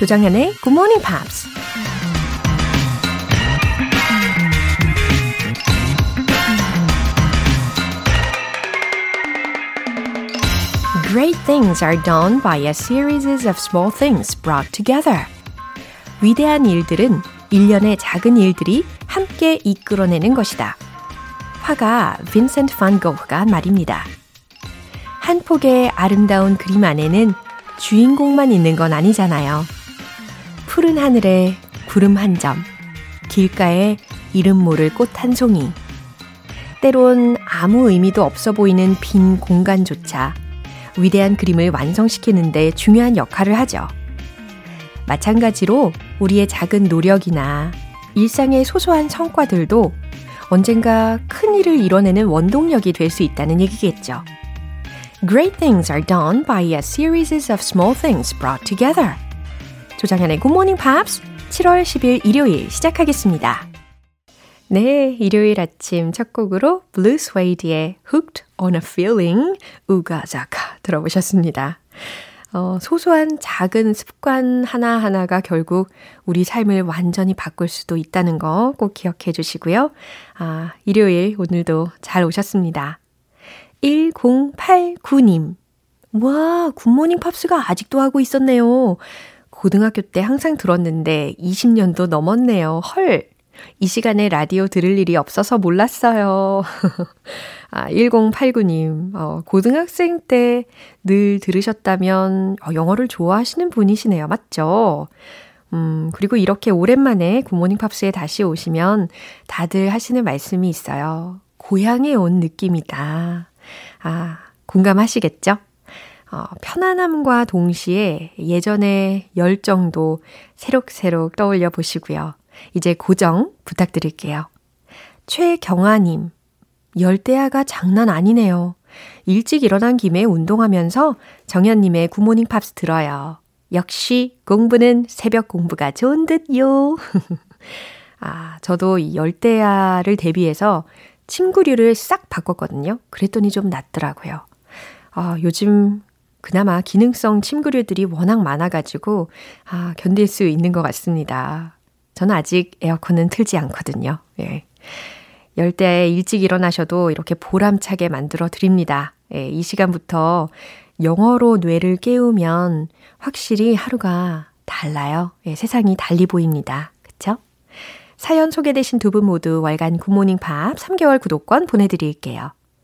조정현의 Good Morning Pops. Great things are done by a series of small things brought together. 위대한 일들은 일련의 작은 일들이 함께 이끌어내는 것이다. 화가 빈센트 반 고흐가 한 말입니다. 한 폭의 아름다운 그림 안에는 주인공만 있는 건 아니잖아요. 푸른 하늘에 구름 한 점, 길가에 이름 모를 꽃 한 송이. 때론 아무 의미도 없어 보이는 빈 공간조차 위대한 그림을 완성시키는데 중요한 역할을 하죠. 마찬가지로 우리의 작은 노력이나 일상의 소소한 성과들도 언젠가 큰 일을 이뤄내는 원동력이 될 수 있다는 얘기겠죠. Great things are done by a series of small things brought together. 조장현의 Morning Pops 7월 10일 일요일 시작하겠습니다. 네, 일요일 아침 첫 곡으로 Blue Suede의 Hooked on a Feeling 우가자카 들어보셨습니다. 어, 소소한 작은 습관 하나하나가 결국 우리 삶을 완전히 바꿀 수도 있다는 거 꼭 기억해 주시고요. 아, 일요일 오늘도 잘 오셨습니다. 1089님. 와, 굿모닝 팝스가 아직도 하고 있었네요. 고등학교 때 항상 들었는데 20년도 넘었네요. 헐. 이 시간에 라디오 들을 일이 없어서 몰랐어요. 아, 1089님, 어, 고등학생 때 늘 들으셨다면 어, 영어를 좋아하시는 분이시네요. 맞죠? 음, 그리고 이렇게 오랜만에 굿모닝 팝스에 다시 오시면 다들 하시는 말씀이 있어요. 고향에 온 느낌이다. 아, 공감하시겠죠? 어, 편안함과 동시에 예전의 열정도 새록새록 떠올려 보시고요. 이제 고정 부탁드릴게요. 최경아님, 열대야가 장난 아니네요. 일찍 일어난 김에 운동하면서 정현님의 굿모닝 팝스 들어요. 역시 공부는 새벽 공부가 좋은 듯요. 아, 저도 이 열대야를 대비해서 침구류를 싹 바꿨거든요. 그랬더니 좀 낫더라고요. 아, 요즘 그나마 기능성 침구류들이 워낙 많아가지고, 아, 견딜 수 있는 것 같습니다. 저는 아직 에어컨은 틀지 않거든요. 예. 열대야에 일찍 일어나셔도 이렇게 보람차게 만들어 드립니다. 예, 이 시간부터 영어로 뇌를 깨우면 확실히 하루가 달라요. 예, 세상이 달리 보입니다. 그쵸? 사연 소개되신 두 분 모두 월간 굿모닝 팝스 3개월 구독권 보내드릴게요.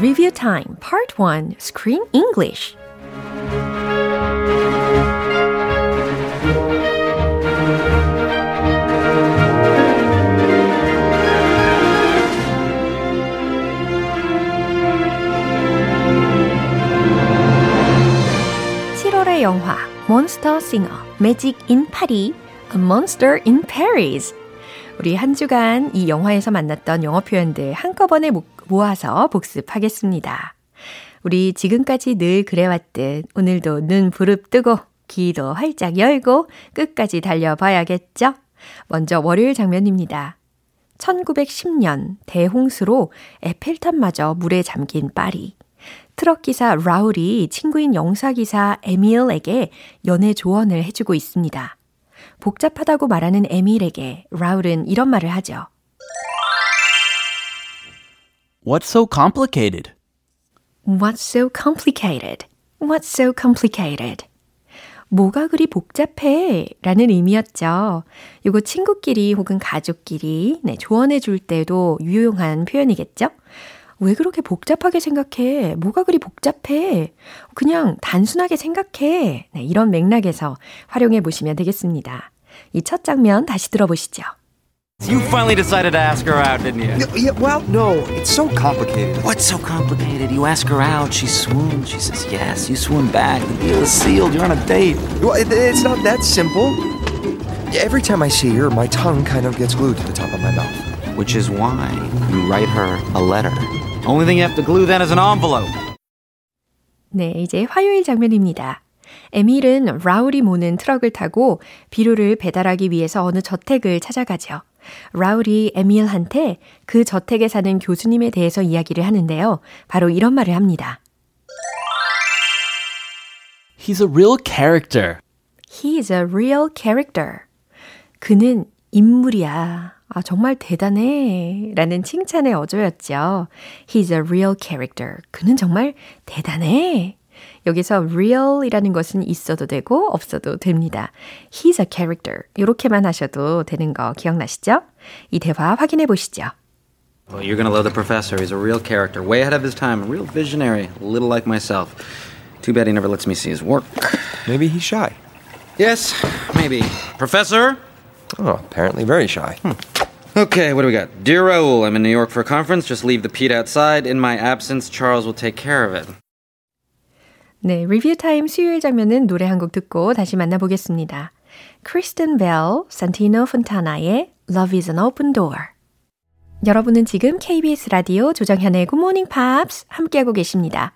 Review Time Part 1 Screen English 영화 몬스터 싱어 매직 인 파리 A Monster in Paris 우리 한 주간 이 영화에서 만났던 영어 표현들 한꺼번에 모아서 복습하겠습니다. 우리 지금까지 늘 그래왔듯 오늘도 눈 부릅뜨고 귀도 활짝 열고 끝까지 달려봐야겠죠? 먼저 월요일 장면입니다. 1910년 대홍수로 에펠탑마저 물에 잠긴 파리. 트럭 기사 라울이 친구인 영사 기사 에밀에게 연애 조언을 해주고 있습니다. 복잡하다고 말하는 에밀에게 라울은 이런 말을 하죠. What's so complicated? What's so complicated? What's so complicated? 뭐가 그리 복잡해? 라는 의미였죠. 이거 친구끼리 혹은 가족끼리 네, 조언해 줄 때도 유용한 표현이겠죠? 왜 그렇게 복잡하게 생각해? 뭐가 그리 복잡해? 그냥 단순하게 생각해. 네, 이런 맥락에서 활용해 보시면 되겠습니다. 이 첫 장면 다시 들어보시죠. You finally decided to ask her out, didn't you? Yeah, well, no, it's so complicated. What's so complicated? You ask her out, she swoons, she says yes, you swoon back, the deal is sealed, you're on a date. Well, it, it's not that simple. Every time I see her, my tongue kind of gets glued to the top of my mouth. Which is why you write her a letter. Only thing you have to glue then is an envelope. 네, 이제 화요일 장면입니다. 에밀은 라울이 모는 트럭을 타고 비료를 배달하기 위해서 어느 저택을 찾아가죠. 라울이 에밀한테 그 저택에 사는 교수님에 대해서 이야기를 하는데요. 바로 이런 말을 합니다. He's a real character. He is a real character. 그는 인물이야. 아, 정말 대단해. 라는 칭찬의 어조였죠. He's a real character. 그는 정말 대단해. 여기서 real이라는 것은 있어도 되고 없어도 됩니다. He's a character. 이렇게만 하셔도 되는 거 기억나시죠? 이 대화 확인해 보시죠. Well, you're gonna love the professor. He's a real character, way ahead of his time, a real visionary, a little like myself. Too bad he never lets me see his work. Maybe he's shy. Yes, maybe. Professor? Oh, apparently very shy. Okay, what do we got? Dear Raoul, I'm in New York for a conference. Just leave the Pete outside. In my absence, Charles will take care of it. 네, 리뷰 타임 수요일 장면은 노래 한 곡 듣고 다시 만나보겠습니다. 크리스틴 벨, 산티노 폰타나의 Love is an Open Door. 여러분은 지금 KBS 라디오 조정현의 Good Morning Pops 함께하고 계십니다.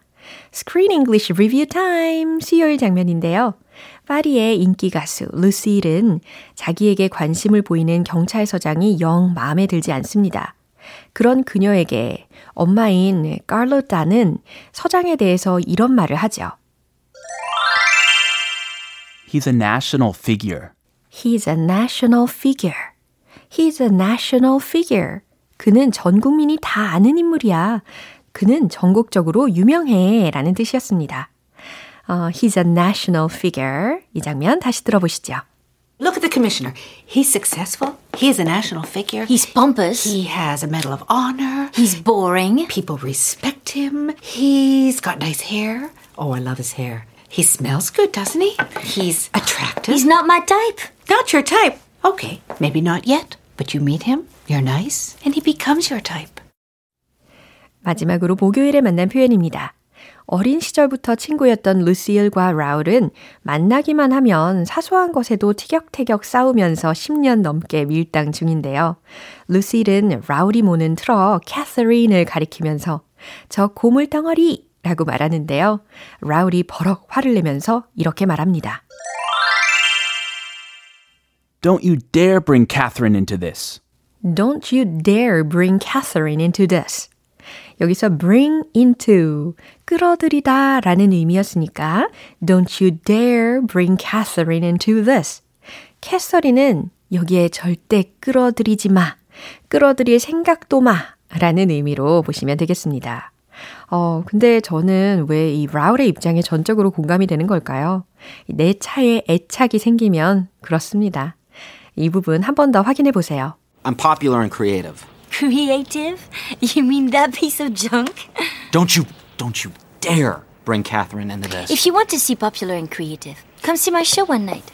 Screen English Review Time 수요일 장면인데요. 파리의 인기 가수 루시일은 자기에게 관심을 보이는 경찰서장이 영 마음에 들지 않습니다. 그런 그녀에게 엄마인 깔로타는 서장에 대해서 이런 말을 하죠. He's a national figure. He's a national figure. He's a national figure. 그는 전 국민이 다 아는 인물이야. 그는 전국적으로 유명해. 라는 뜻이었습니다. 어, he's a national figure. 이 장면 다시 들어보시죠. Look at the commissioner. He's successful. He is a national figure. He's pompous. He has a Medal of Honor. He's boring. People respect him. He's got nice hair. Oh, I love his hair. He smells good, doesn't he? He's attractive. He's not my type. not your type. Okay, maybe not yet, but you meet him, you're nice, and he becomes your type. 마지막으로 목요일에 만난 표현입니다. 어린 시절부터 친구였던 루시일과 라울은 만나기만 하면 사소한 것에도 티격태격 싸우면서 10년 넘게 밀당 중인데요. 루시일은 라울이 모는 트럭 캐서린을 가리키면서 저 고물 덩어리 라고 말하는데요. 라울이 버럭 화를 내면서 이렇게 말합니다. Don't you dare bring Catherine into this. Don't you dare bring Catherine into this. 여기서 bring into 끌어들이다 라는 의미였으니까 don't you dare bring Catherine into this. 캐서린은 여기에 절대 끌어들이지 마. 끌어들일 생각도 마. 라는 의미로 보시면 되겠습니다. 어, 근데 저는 왜 이 라울의 입장에 전적으로 공감이 되는 걸까요? 내 차에 애착이 생기면 그렇습니다. 이 부분 한 번 더 확인해 보세요. I'm popular and creative. Creative? You mean that piece of junk? Don't you, don't you dare bring Catherine into this. If you want to see popular and creative, come see my show one night.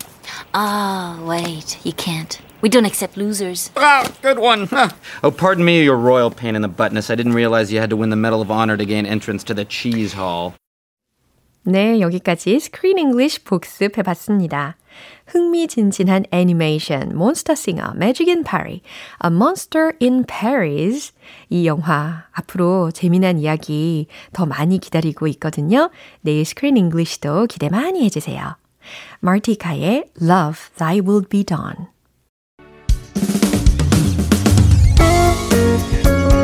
Ah, wait, you can't. We don't accept losers. Ah, good one. Oh, pardon me, your royal pain in the buttness. I didn't realize you had to win the Medal of Honor to gain entrance to the Cheese Hall. 네, 여기까지 스크린 잉글리쉬 복습해 봤습니다. 흥미진진한 애니메이션 몬스터싱어 매직 인 파리 A Monster in Paris 이 영화 앞으로 재미난 이야기 더 많이 기다리고 있거든요. 내일 스크린 잉글리쉬도 기대 많이 해주세요. 마티카의 Love Thy Will Be Done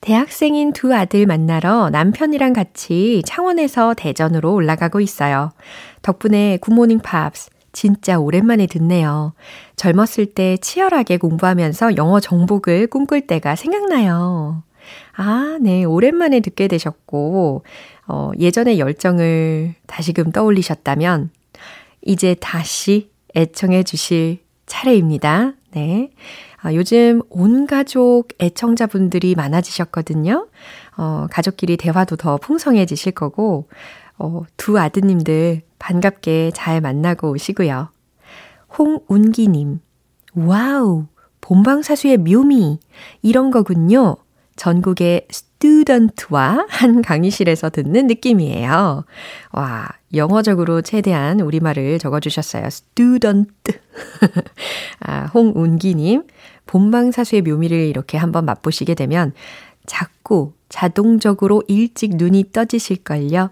대학생인 두 아들 만나러 남편이랑 같이 창원에서 대전으로 올라가고 있어요. 덕분에 굿모닝 팝스 진짜 오랜만에 듣네요. 젊었을 때 치열하게 공부하면서 영어 정복을 꿈꿀 때가 생각나요. 아, 네. 오랜만에 듣게 되셨고, 어, 예전의 열정을 다시금 떠올리셨다면, 이제 다시 애청해 주실 차례입니다. 네. 아, 요즘 온 가족 애청자분들이 많아지셨거든요. 어, 가족끼리 대화도 더 풍성해지실 거고, 어, 두 아드님들 반갑게 잘 만나고 오시고요. 홍운기님, wow, 본방사수의 묘미, 이런 거군요. 전국의 student와 한 강의실에서 듣는 느낌이에요. 와, 영어적으로 최대한 우리말을 적어주셨어요. student. 아, 홍운기님, 본방사수의 묘미를 이렇게 한번 맛보시게 되면 자꾸 자동적으로 일찍 눈이 떠지실걸요.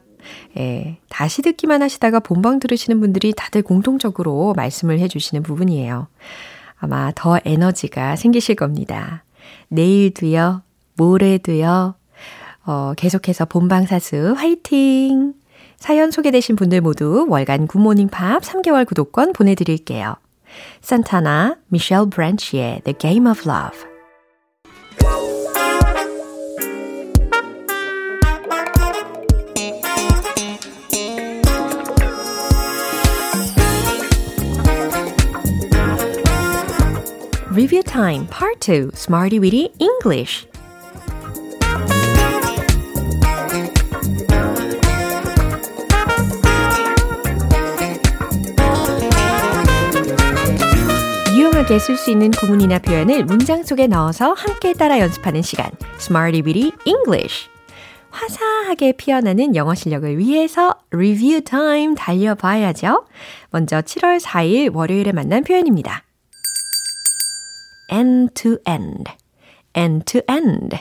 예, 다시 듣기만 하시다가 본방 들으시는 분들이 다들 공통적으로 말씀을 해주시는 부분이에요. 아마 더 에너지가 생기실 겁니다. 내일도요, 모레도요, 어, 계속해서 본방사수 화이팅! 사연 소개되신 분들 모두 월간 굿모닝 팝스 3개월 구독권 보내드릴게요. 산타나, 미셸 브랜치의 The Game of Love. Review Time Part 2 Smarty Weedy English 유용하게 쓸 수 있는 구문이나 표현을 문장 속에 넣어서 함께 따라 연습하는 시간 Smarty Weedy English 화사하게 피어나는 영어 실력을 위해서 리뷰 타임 달려봐야죠. 먼저 7월 4일 월요일에 만난 표현입니다. end to end, end to end.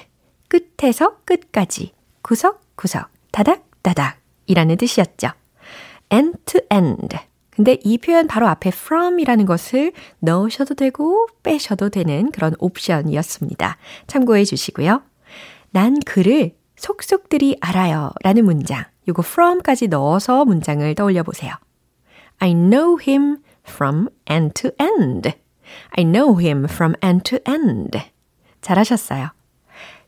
끝에서 끝까지, 구석구석, 다닥다닥 이라는 뜻이었죠. end to end. 근데 이 표현 바로 앞에 from 이라는 것을 넣으셔도 되고 빼셔도 되는 그런 옵션이었습니다. 참고해 주시고요. 난 그를 속속들이 알아요 라는 문장. 요거 from까지 넣어서 문장을 떠올려 보세요. I know him from end to end. I know him from end to end. 잘하셨어요.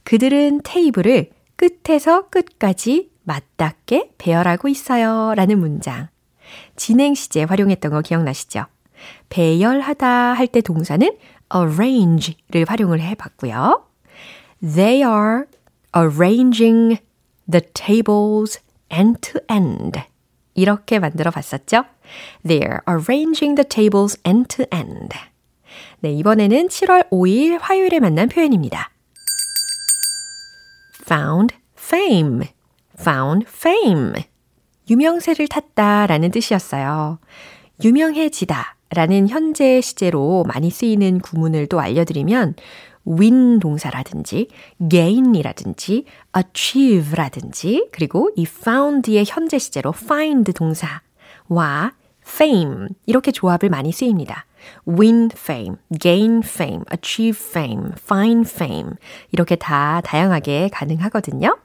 그들은 테이블을 끝에서 끝까지 맞닿게 배열하고 있어요. 라는 문장. 진행 시제 활용했던 거 기억나시죠? 배열하다 할 때 동사는 arrange를 활용을 해 봤고요. They are arranging the tables end to end. 이렇게 만들어 봤었죠? They're arranging the tables end to end. 네, 이번에는 7월 5일 화요일에 만난 표현입니다. found fame, found fame. 유명세를 탔다 라는 뜻이었어요. 유명해지다 라는 현재 시제로 많이 쓰이는 구문을 또 알려드리면 win 동사라든지 gain이라든지 achieve라든지 그리고 이 found의 현재 시제로 find 동사와 fame 이렇게 조합을 많이 쓰입니다. win fame, gain fame, achieve fame, find fame 이렇게 다 다양하게 가능하거든요.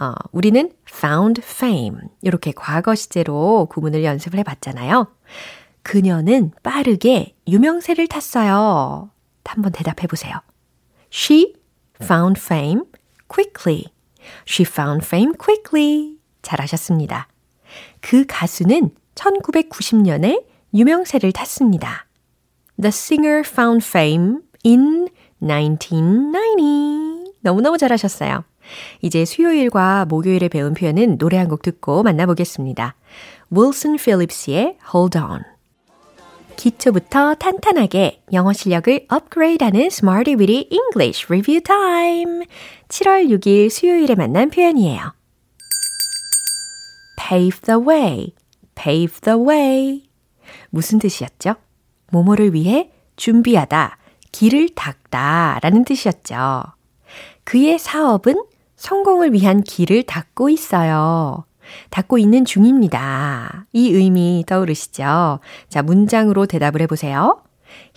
어, 우리는 found fame 이렇게 과거 시제로 구문을 연습을 해봤잖아요. 그녀는 빠르게 유명세를 탔어요. 한번 대답해 보세요. She found fame quickly. She found fame quickly. 잘하셨습니다. 그 가수는 1990년에 유명세를 탔습니다. The singer found fame in 1990. 너무너무 잘하셨어요. 이제 수요일과 목요일에 배운 표현은 노래 한 곡 듣고 만나보겠습니다. Wilson Phillips의 Hold On. 기초부터 탄탄하게 영어 실력을 업그레이드하는 Smarty Weedy English Review Time. 7월 6일 수요일에 만난 표현이에요. pave the way, pave the way. 무슨 뜻이었죠? 모모를 위해 준비하다, 길을 닦다 라는 뜻이었죠. 그의 사업은 성공을 위한 길을 닦고 있어요. 닦고 있는 중입니다. 이 의미 떠오르시죠? 자, 문장으로 대답을 해보세요.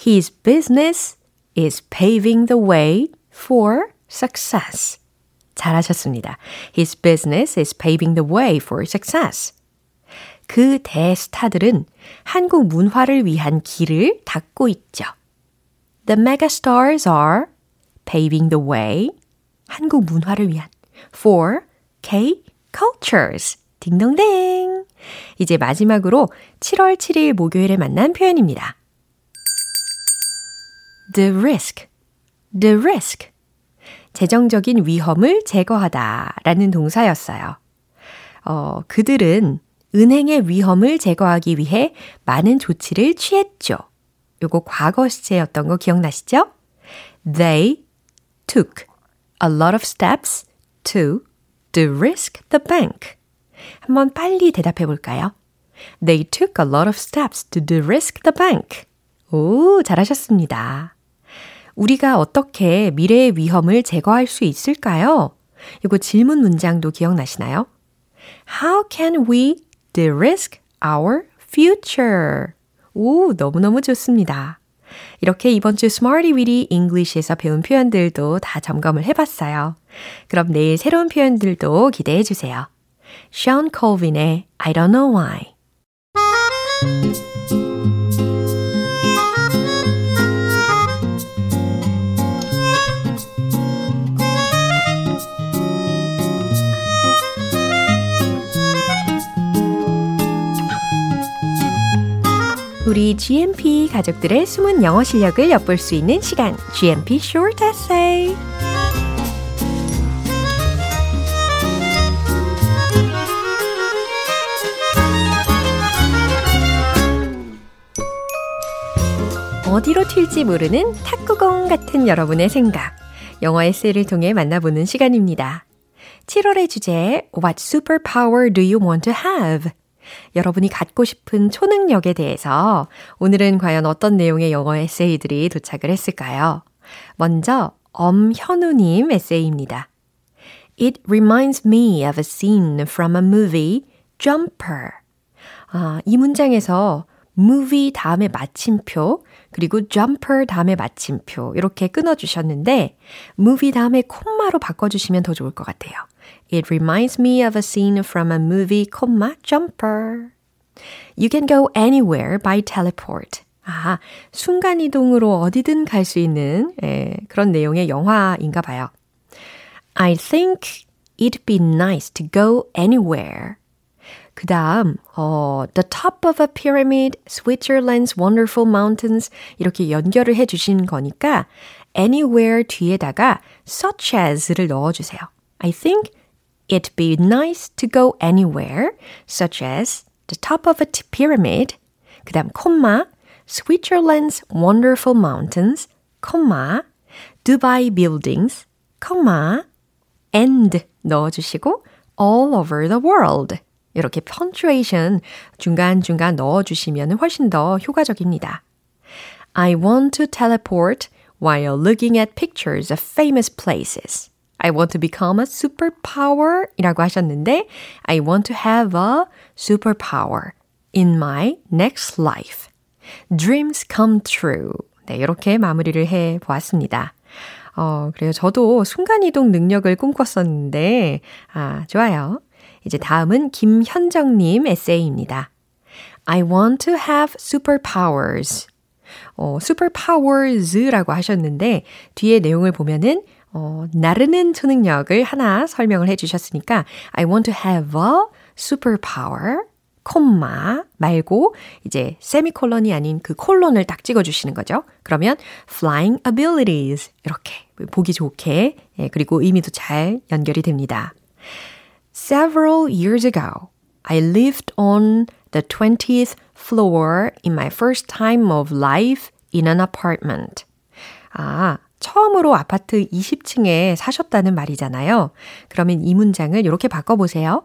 His business is paving the way for success. 잘하셨습니다. His business is paving the way for success. 그 대스타들은 한국 문화를 위한 길을 닦고 있죠. The megastars are paving the way 한국 문화를 위한 for K cultures. 딩동댕. 이제 마지막으로 7월 7일 목요일에 만난 표현입니다. The risk. The risk. 재정적인 위험을 제거하다 라는 동사였어요. 어, 그들은 은행의 위험을 제거하기 위해 많은 조치를 취했죠. 요거 과거 시제였던 거 기억나시죠? They took a lot of steps to de-risk the bank. 한번 빨리 대답해 볼까요? They took a lot of steps to de-risk the bank. 오, 잘하셨습니다. 우리가 어떻게 미래의 위험을 제거할 수 있을까요? 이거 질문 문장도 기억나시나요? How can we de-risk our future? 오, 너무너무 좋습니다. 이렇게 이번 주 Smarty Weedy English에서 배운 표현들도 다 점검을 해봤어요. 그럼 내일 새로운 표현들도 기대해 주세요. Sean Colvin의 I don't know why. GMP 가족들의 숨은 영어 실력을 엿볼 수 있는 시간, GMP Short Essay. 어디로 튈지 모르는 탁구공 같은 여러분의 생각. 영어 에세이를 통해 만나보는 시간입니다. 7월의 주제, What superpower do you want to have? 여러분이 갖고 싶은 초능력에 대해서 오늘은 과연 어떤 내용의 영어 에세이들이 도착을 했을까요? 먼저 엄현우님 에세이입니다. It reminds me of a scene from a movie, Jumper. 아, 이 문장에서 movie 다음에 마침표, 그리고 jumper 다음에 마침표, 이렇게 끊어주셨는데, movie 다음에 콤마로 바꿔주시면 더 좋을 것 같아요. It reminds me of a scene from a movie, comma, jumper. You can go anywhere by teleport. 아, 순간이동으로 어디든 갈 수 있는 예, 그런 내용의 영화인가 봐요. I think it'd be nice to go anywhere. 그 다음, 어, The top of a pyramid, Switzerland's wonderful mountains 이렇게 연결을 해 주신 거니까 anywhere 뒤에다가 such as를 넣어주세요. I think it'd be nice to go anywhere, such as the top of a pyramid, 그 다음 콤마, Switzerland's wonderful mountains, 콤마, Dubai buildings, 콤마, and 넣어주시고 all over the world. 이렇게 punctuation 중간중간 넣어주시면 훨씬 더 효과적입니다. I want to teleport while looking at pictures of famous places. I want to become a superpower 이라고 하셨는데 I want to have a superpower in my next life. Dreams come true. 네, 이렇게 마무리를 해 보았습니다. 어, 그래요. 저도 순간이동 능력을 꿈꿨었는데, 아, 좋아요. 이제 다음은 김현정님 에세이입니다. I want to have superpowers. 어, superpowers라고 하셨는데, 뒤에 내용을 보면은, 어, 나르는 초능력을 하나 설명을 해 주셨으니까, I want to have a superpower. 콤마 말고 이제 세미콜론이 아닌 그 콜론을 딱 찍어 주시는 거죠. 그러면 flying abilities 이렇게 보기 좋게 예, 그리고 의미도 잘 연결이 됩니다. Several years ago, I lived on the 20th floor in my first time of life in an apartment. 아, 처음으로 아파트 20층에 사셨다는 말이잖아요. 그러면 이 문장을 이렇게 바꿔보세요.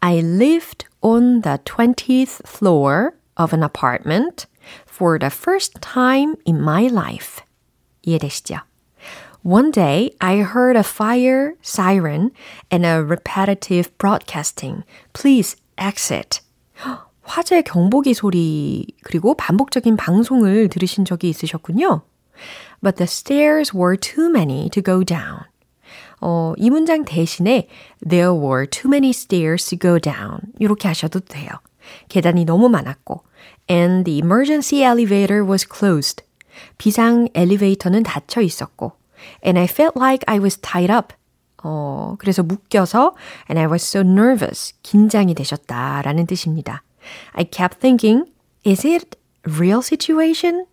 I lived on the 20th floor of an apartment for the first time in my life. 이해되시죠? One day, I heard a fire siren and a repetitive broadcasting. Please exit. 화재 경보기 소리 그리고 반복적인 방송을 들으신 적이 있으셨군요. But the stairs were too many to go down. 어, 이 문장 대신에 There were too many stairs to go down. 이렇게 하셔도 돼요. 계단이 너무 많았고 And the emergency elevator was closed. 비상 엘리베이터는 닫혀 있었고 And I felt like I was tied up. 어, 그래서 묶여서 and I was so nervous. 긴장이 되셨다라는 뜻입니다. I kept thinking, is it real situation?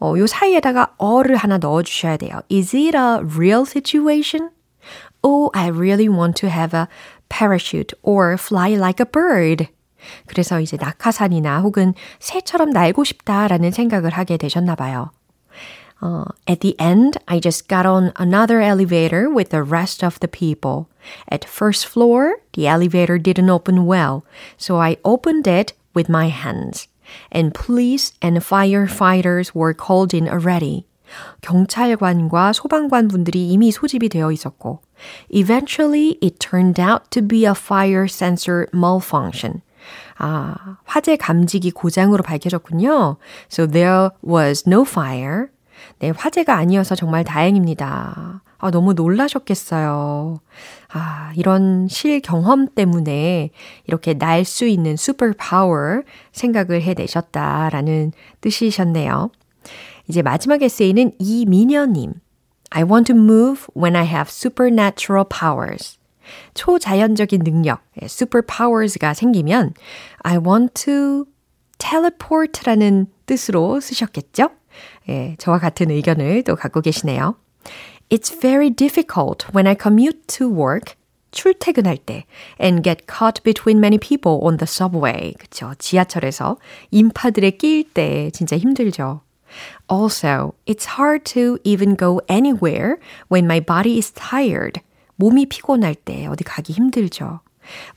어, 요 사이에다가 어를 하나 넣어 주셔야 돼요. Is it a real situation? Oh, I really want to have a parachute or fly like a bird. 그래서 이제 낙하산이나 혹은 새처럼 날고 싶다라는 생각을 하게 되셨나 봐요. Uh, at the end, I just got on another elevator with the rest of the people. At first floor, the elevator didn't open well, so I opened it with my hands. And police and firefighters were called in already. 경찰관과 소방관 분들이 이미 소집이 되어 있었고, eventually it turned out to be a fire sensor malfunction. 아, 화재 감지기 고장으로 밝혀졌군요. So there was no fire. 네, 화재가 아니어서 정말 다행입니다. 아, 너무 놀라셨겠어요. 아, 이런 실 경험 때문에 이렇게 날 수 있는 슈퍼 파워 생각을 해내셨다라는 뜻이셨네요. 이제 마지막 에세이는 이민여님. I want to move when I have supernatural powers. 초자연적인 능력, super powers가 생기면 I want to teleport라는 뜻으로 쓰셨겠죠? 예, 저와 같은 의견을 또 갖고 계시네요. It's very difficult when I commute to work. 출퇴근할 때 and get caught between many people on the subway. 그쵸. 지하철에서 인파들에 끼일 때 진짜 힘들죠. Also, it's hard to even go anywhere when my body is tired. 몸이 피곤할 때 어디 가기 힘들죠.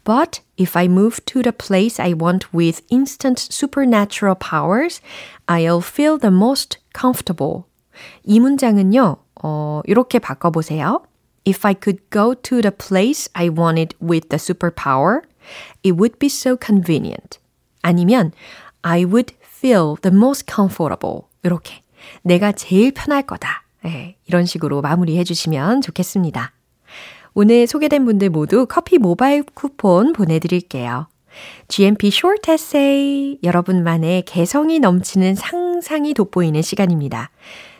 But if I move to the place I want with instant supernatural powers, I'll feel the most comfortable. 이 문장은요, 어, 이렇게 바꿔보세요. If I could go to the place I wanted with the superpower, it would be so convenient. 아니면, I would feel the most comfortable. 이렇게. 내가 제일 편할 거다. 네, 이런 식으로 마무리해 주시면 좋겠습니다. 오늘 소개된 분들 모두 커피 모바일 쿠폰 보내드릴게요. GMP Short Essay. 여러분만의 개성이 넘치는 상상이 돋보이는 시간입니다.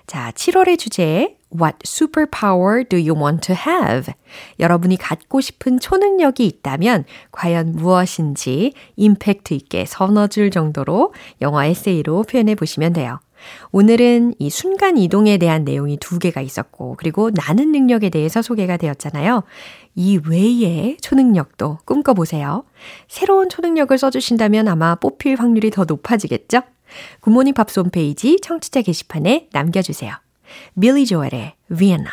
자, 7월의 주제, What superpower do you want to have? 여러분이 갖고 싶은 초능력이 있다면 과연 무엇인지 임팩트 있게 서너 줄 정도로 영어 에세이로 표현해 보시면 돼요. 오늘은 이 순간 이동에 대한 내용이 두 개가 있었고, 그리고 나는 능력에 대해서 소개가 되었잖아요. 이 외의 초능력도 꿈꿔보세요. 새로운 초능력을 써주신다면 아마 뽑힐 확률이 더 높아지겠죠? 굿모닝 팝스 홈페이지 청취자 게시판에 남겨주세요. 빌리 조엘의 비엔나.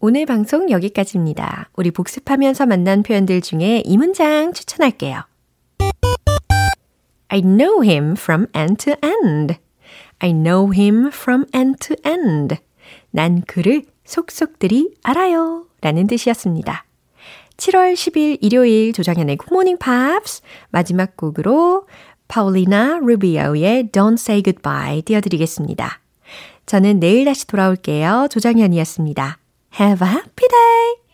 오늘 방송 여기까지입니다. 우리 복습하면서 만난 표현들 중에 이 문장 추천할게요. I know him from end to end. I know him from end to end. 난 그를 속속들이 알아요. 라는 뜻이었습니다. 7월 10일 일요일 조정현의 굿모닝 팝스 마지막 곡으로 파울리나 루비오의 Don't Say Goodbye 띄워드리겠습니다. 저는 내일 다시 돌아올게요. 조정현이었습니다. Have a happy day!